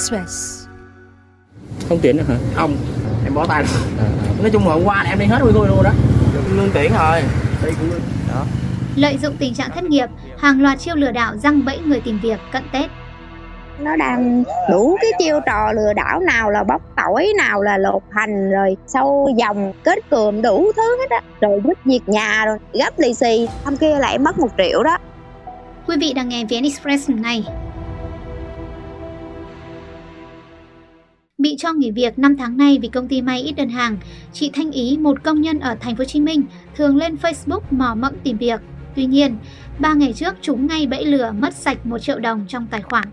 Express. không tuyển nữa hả không em bó tay rồi. à, à. nói chung là hôm qua em đi hết nguyên tôi luôn đó lương tuyển rồi đi cũng đó Lợi dụng tình trạng thất nghiệp, hàng loạt chiêu lừa đảo răng bẫy người tìm việc cận Tết. nó đang đủ cái chiêu trò lừa đảo nào là bóc tỏi nào là lột hành rồi sâu dòng kết cườm đủ thứ hết á rồi vứt việc nhà rồi gấp lì xì hôm kia lại mất một triệu đó Quý vị đang nghe VN Express này. Bị cho nghỉ việc 5 tháng nay vì công ty may ít đơn hàng, chị Thanh Ý, một công nhân ở thành phố Hồ Chí Minh, thường lên Facebook mò mẫm tìm việc. Tuy nhiên, 3 ngày trước chúng ngay bẫy lừa mất sạch 1 triệu đồng trong tài khoản.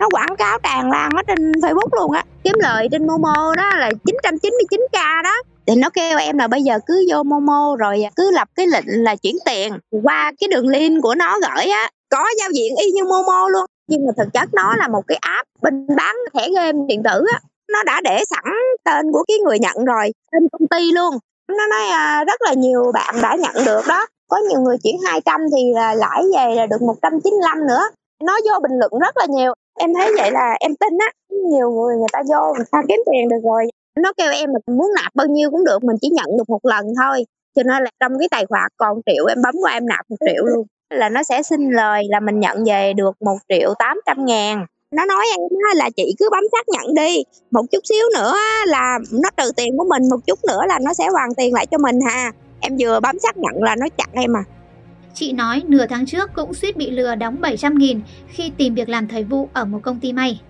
nó quảng cáo tràn lan ở trên facebook luôn á. Kiếm lợi trên momo đó là 999k đó. Thì nó kêu em là bây giờ cứ vô momo rồi cứ lập cái lệnh là chuyển tiền qua cái đường link của nó gửi á. Có giao diện y như momo luôn nhưng mà thực chất nó là một cái app bên bán thẻ game điện tử á. Nó đã để sẵn tên của cái người nhận rồi tên công ty luôn. Nó nói à, rất là nhiều bạn đã nhận được đó. Có nhiều người chuyển 200 thì là lãi về là được 195 nữa. Nó vô bình luận rất là nhiều. Em thấy vậy là em tin á. Nhiều người người ta vô người ta kiếm tiền được rồi. Nó kêu em là muốn nạp bao nhiêu cũng được mình chỉ nhận được một lần thôi. Cho nên là trong cái tài khoản còn triệu em bấm qua em nạp một triệu luôn là nó sẽ xin lời là mình nhận về được một triệu tám trăm ngàn. Nó nói em á là chị cứ bấm xác nhận đi. Một chút xíu nữa là nó trừ tiền của mình một chút nữa là nó sẽ hoàn tiền lại cho mình hà. Em vừa bấm xác nhận là nó chặn em à. Chị nói nửa tháng trước cũng suýt bị lừa đóng 700 nghìn khi tìm việc làm thời vụ ở một công ty may.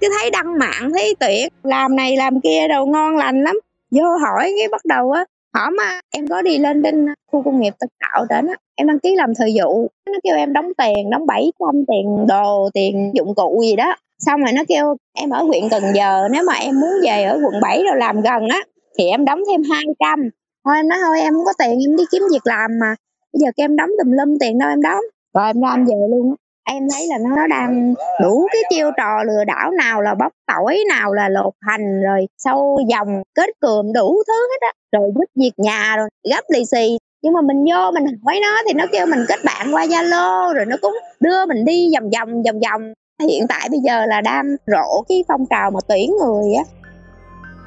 cứ thấy đăng mạng thấy tuyển làm này làm kia đâu ngon lành lắm. Vô hỏi cái bắt đầu á hỏi mà em có đi lên trên à, khu công nghiệp tân tạo đến á, em đăng ký làm thời vụ. Nó kêu em đóng tiền, đóng 700 tiền đồ, tiền dụng cụ gì đó. Xong rồi nó kêu em ở huyện Cần Giờ, nếu mà em muốn về ở quận 7 rồi làm gần á, thì em đóng thêm 200 thôi em nói thôi em không có tiền, em đi kiếm việc làm mà. Bây giờ kêu em đóng tùm lum tiền đâu em đóng. Rồi em ra em về luôn á em thấy là nó đang đủ cái chiêu trò lừa đảo nào là bóc tỏi nào là lột hành, rồi sâu dòng, kết cườm đủ thứ hết á. Rồi giúp việc nhà rồi, gấp lì xì. Nhưng mà mình vô mình hỏi nó thì nó kêu mình kết bạn qua zalo, rồi nó cũng đưa mình đi vòng vòng vòng vòng. Hiện tại bây giờ là đang rộ cái phong trào mà tuyển người á.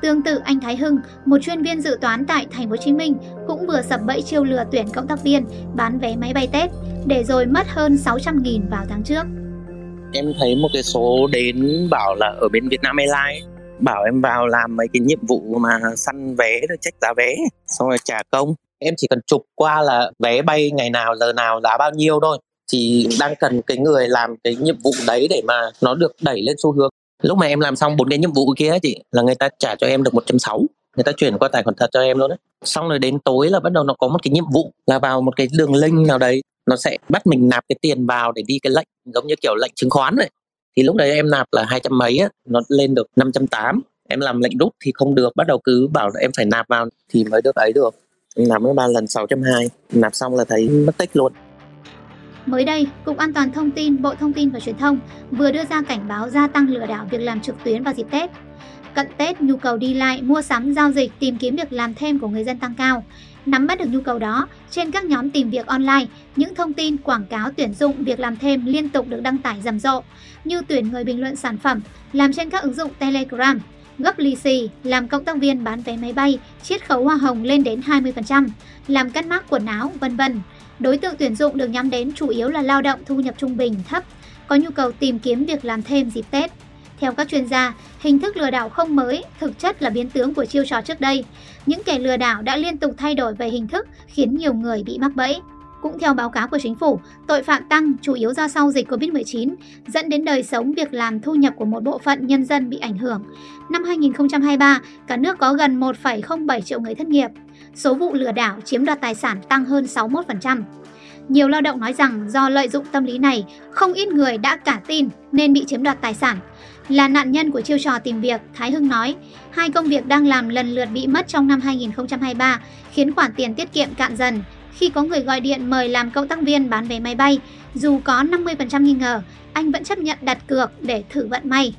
Tương tự anh Thái Hưng, một chuyên viên dự toán tại thành phố Hồ Chí Minh cũng vừa sập bẫy chiêu lừa tuyển cộng tác viên bán vé máy bay Tết để rồi mất hơn 600 nghìn vào tháng trước. em thấy một cái số đến bảo là ở bên Vietnam Airlines bảo em vào làm mấy cái nhiệm vụ mà săn vé rồi check giá vé xong rồi trả công em chỉ cần chụp qua là vé bay ngày nào giờ nào giá bao nhiêu thôi chỉ đang cần cái người làm cái nhiệm vụ đấy để mà nó được đẩy lên xu hướng lúc mà em làm xong bốn cái nhiệm vụ kia chị, là người ta trả cho em được 160 người ta chuyển qua tài khoản thật cho em luôn đấy xong rồi đến tối là bắt đầu nó có một cái nhiệm vụ là vào một cái đường link nào đấy, nó sẽ bắt mình nạp cái tiền vào để đi cái lệnh, giống như kiểu lệnh chứng khoán này. Thì lúc đấy em nạp là hai trăm mấy á, nó lên được 580 em làm lệnh rút thì không được, bắt đầu cứ bảo là em phải nạp vào thì mới được ấy được. Nạp mới ba lần 620 nạp xong là thấy mất tích luôn. Mới đây, Cục An toàn Thông tin, Bộ Thông tin và Truyền thông vừa đưa ra cảnh báo gia tăng lừa đảo việc làm trực tuyến vào dịp Tết. Cận Tết, nhu cầu đi lại, mua sắm, giao dịch, tìm kiếm việc làm thêm của người dân tăng cao. Nắm bắt được nhu cầu đó, trên các nhóm tìm việc online, những thông tin quảng cáo tuyển dụng việc làm thêm liên tục được đăng tải rầm rộ, như tuyển người bình luận sản phẩm, làm trên các ứng dụng Telegram, gấp lì xì, làm cộng tác viên bán vé máy bay, chiết khấu hoa hồng lên đến 20%, làm cắt mác quần áo, vân vân. Đối tượng tuyển dụng được nhắm đến chủ yếu là lao động thu nhập trung bình thấp, có nhu cầu tìm kiếm việc làm thêm dịp Tết. Theo các chuyên gia, hình thức lừa đảo không mới, thực chất là biến tướng của chiêu trò trước đây. Những kẻ lừa đảo đã liên tục thay đổi về hình thức, khiến nhiều người bị mắc bẫy. Cũng theo báo cáo của chính phủ, tội phạm tăng chủ yếu do sau dịch Covid-19, dẫn đến đời sống việc làm thu nhập của một bộ phận nhân dân bị ảnh hưởng. Năm 2023, cả nước có gần 1,07 triệu người thất nghiệp. Số vụ lừa đảo chiếm đoạt tài sản tăng hơn 61%. Nhiều lao động nói rằng do lợi dụng tâm lý này, không ít người đã cả tin nên bị chiếm đoạt tài sản. Là nạn nhân của chiêu trò tìm việc, Thái Hưng nói, hai công việc đang làm lần lượt bị mất trong năm 2023, khiến khoản tiền tiết kiệm cạn dần. Khi có người gọi điện mời làm cộng tác viên bán vé máy bay, dù có 50% nghi ngờ, anh vẫn chấp nhận đặt cược để thử vận may.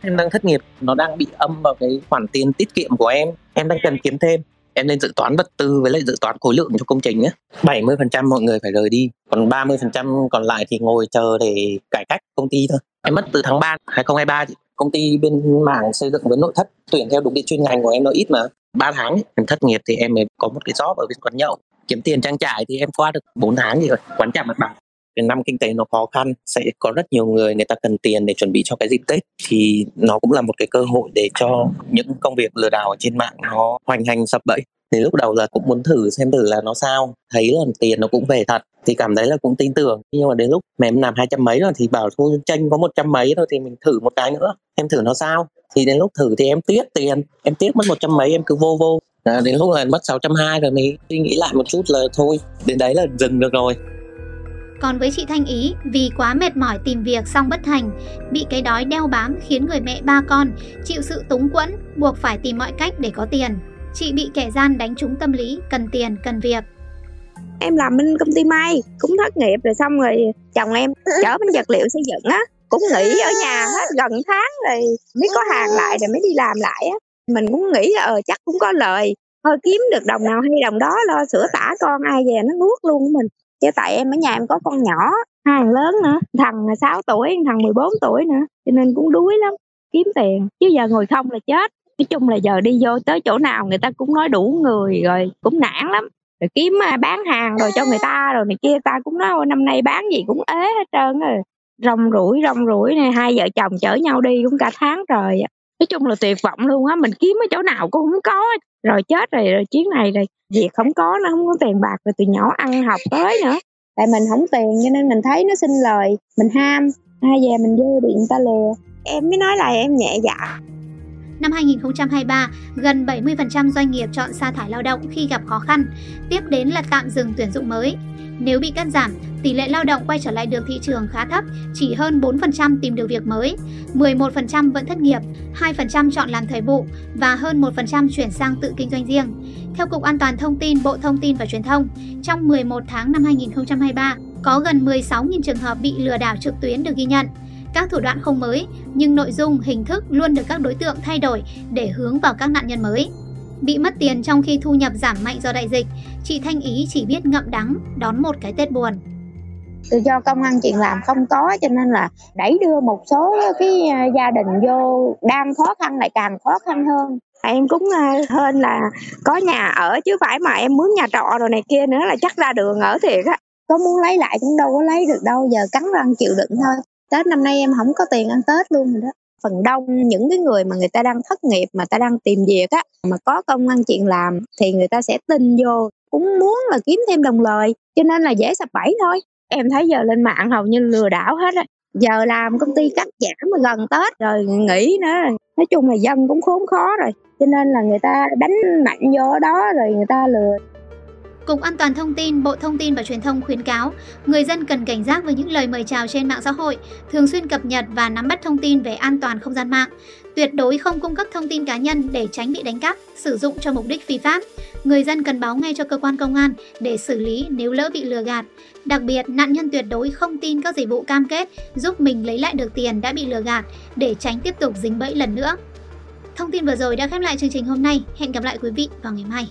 em đang thất nghiệp nó đang bị âm vào cái khoản tiền tiết kiệm của em. Em đang cần kiếm thêm. Em nên dự toán vật tư với lại dự toán khối lượng cho công trình nhé. 70% mọi người phải rời đi còn 30% còn lại thì ngồi chờ để cải cách công ty thôi. Em mất từ tháng 3 2023 công ty bên mảng xây dựng với nội thất tuyển theo đúng cái chuyên ngành của em nó ít mà. 3 tháng em thất nghiệp thì em mới có một cái job ở bên quán nhậu kiếm tiền trang trải thì em qua được 4 tháng rồi quán trả mặt bằng. Cái năm kinh tế nó khó khăn, sẽ có rất nhiều người người ta cần tiền để chuẩn bị cho cái dịp Tết thì nó cũng là một cái cơ hội để cho những công việc lừa đảo ở trên mạng nó hoành hành sập bẫy. Thì lúc đầu là cũng muốn thử xem thử là nó sao, thấy là tiền nó cũng về thật thì cảm thấy là cũng tin tưởng. Nhưng mà đến lúc mà em làm hai trăm mấy rồi thì bảo thôi, tranh có một trăm mấy thôi thì mình thử một cái nữa, em thử nó sao. Thì đến lúc thử thì em tiếc tiền, em tiếc mất một trăm mấy, em cứ vô vô à, đến lúc là mất sáu trăm hai rồi mới suy nghĩ lại một chút là thôi đến đấy là dừng được rồi còn với chị Thanh Ý, vì quá mệt mỏi tìm việc xong bất thành, bị cái đói đeo bám khiến người mẹ ba con chịu sự túng quẫn, buộc phải tìm mọi cách để có tiền. Chị bị kẻ gian đánh trúng tâm lý, cần tiền, cần việc. Em làm bên công ty may, cũng thất nghiệp rồi xong rồi chồng em chở bên vật liệu xây dựng á, cũng nghỉ ở nhà hết gần tháng rồi mới có hàng lại rồi mới đi làm lại á. Mình cũng nghĩ là ờ chắc cũng có lời, thôi kiếm được đồng nào hay đồng đó lo sữa tả con ai về nó nuốt luôn của mình. Chứ tại em ở nhà em có con nhỏ hàng lớn nữa thằng 6 tuổi thằng 14 tuổi nữa cho nên cũng đuối lắm kiếm tiền. Chứ giờ ngồi không là chết. Nói chung là giờ đi vô tới chỗ nào người ta cũng nói đủ người rồi cũng nản lắm. Rồi kiếm bán hàng rồi cho người ta rồi này kia ta cũng nói năm nay bán gì cũng ế hết trơn rồi rong rủi rong rủi này hai vợ chồng chở nhau đi cũng cả tháng trời nói chung là tuyệt vọng luôn á mình kiếm ở chỗ nào cũng không có. Rồi chết rồi, rồi chuyến này rồi việc không có nó không có tiền bạc rồi từ nhỏ ăn học tới nữa. Tại mình không tiền cho nên mình thấy nó xin lời mình ham. Hai về mình vô điện ta lừa. Em mới nói là em nhẹ dạ. Năm 2023, gần 70% doanh nghiệp chọn sa thải lao động khi gặp khó khăn, tiếp đến là tạm dừng tuyển dụng mới. Nếu bị cắt giảm, tỷ lệ lao động quay trở lại được thị trường khá thấp, chỉ hơn 4% tìm được việc mới, 11% vẫn thất nghiệp, 2% chọn làm thời vụ và hơn 1% chuyển sang tự kinh doanh riêng. Theo Cục An toàn Thông tin Bộ Thông tin và Truyền thông, trong 11 tháng năm 2023, có gần 16.000 trường hợp bị lừa đảo trực tuyến được ghi nhận. Các thủ đoạn không mới, nhưng nội dung, hình thức luôn được các đối tượng thay đổi để hướng vào các nạn nhân mới. Bị mất tiền trong khi thu nhập giảm mạnh do đại dịch, chị Thanh Ý chỉ biết ngậm đắng, đón một cái Tết buồn. Từ do công ăn chuyện làm không có cho nên là đẩy đưa một số cái à, gia đình vô đang khó khăn lại càng khó khăn hơn à, em cũng à, hơn là có nhà ở chứ phải mà em mướn nhà trọ rồi này kia nữa là chắc ra đường ở thiệt á có muốn lấy lại cũng đâu có lấy được đâu giờ cắn răng chịu đựng thôi tết năm nay em không có tiền ăn tết luôn rồi đó. Phần đông những cái người mà người ta đang thất nghiệp, mà ta đang tìm việc á, mà có công ăn chuyện làm thì người ta sẽ tin vô, cũng muốn là kiếm thêm đồng lời, cho nên là dễ sập bẫy thôi. Em thấy giờ lên mạng hầu như lừa đảo hết á. Giờ làm công ty cắt giảm mà gần tết rồi nghỉ nữa, nói chung là dân cũng khốn khó rồi, cho nên là người ta đánh mạnh vô đó rồi người ta lừa. Cục An toàn Thông tin, Bộ Thông tin và Truyền thông khuyến cáo người dân cần cảnh giác với những lời mời chào trên mạng xã hội, thường xuyên cập nhật và nắm bắt thông tin về an toàn không gian mạng. Tuyệt đối không cung cấp thông tin cá nhân để tránh bị đánh cắp, sử dụng cho mục đích phi pháp. Người dân cần báo ngay cho cơ quan công an để xử lý nếu lỡ bị lừa gạt. Đặc biệt, nạn nhân tuyệt đối không tin các dịch vụ cam kết giúp mình lấy lại được tiền đã bị lừa gạt để tránh tiếp tục dính bẫy lần nữa. Thông tin vừa rồi đã khép lại chương trình hôm nay. Hẹn gặp lại quý vị vào ngày mai.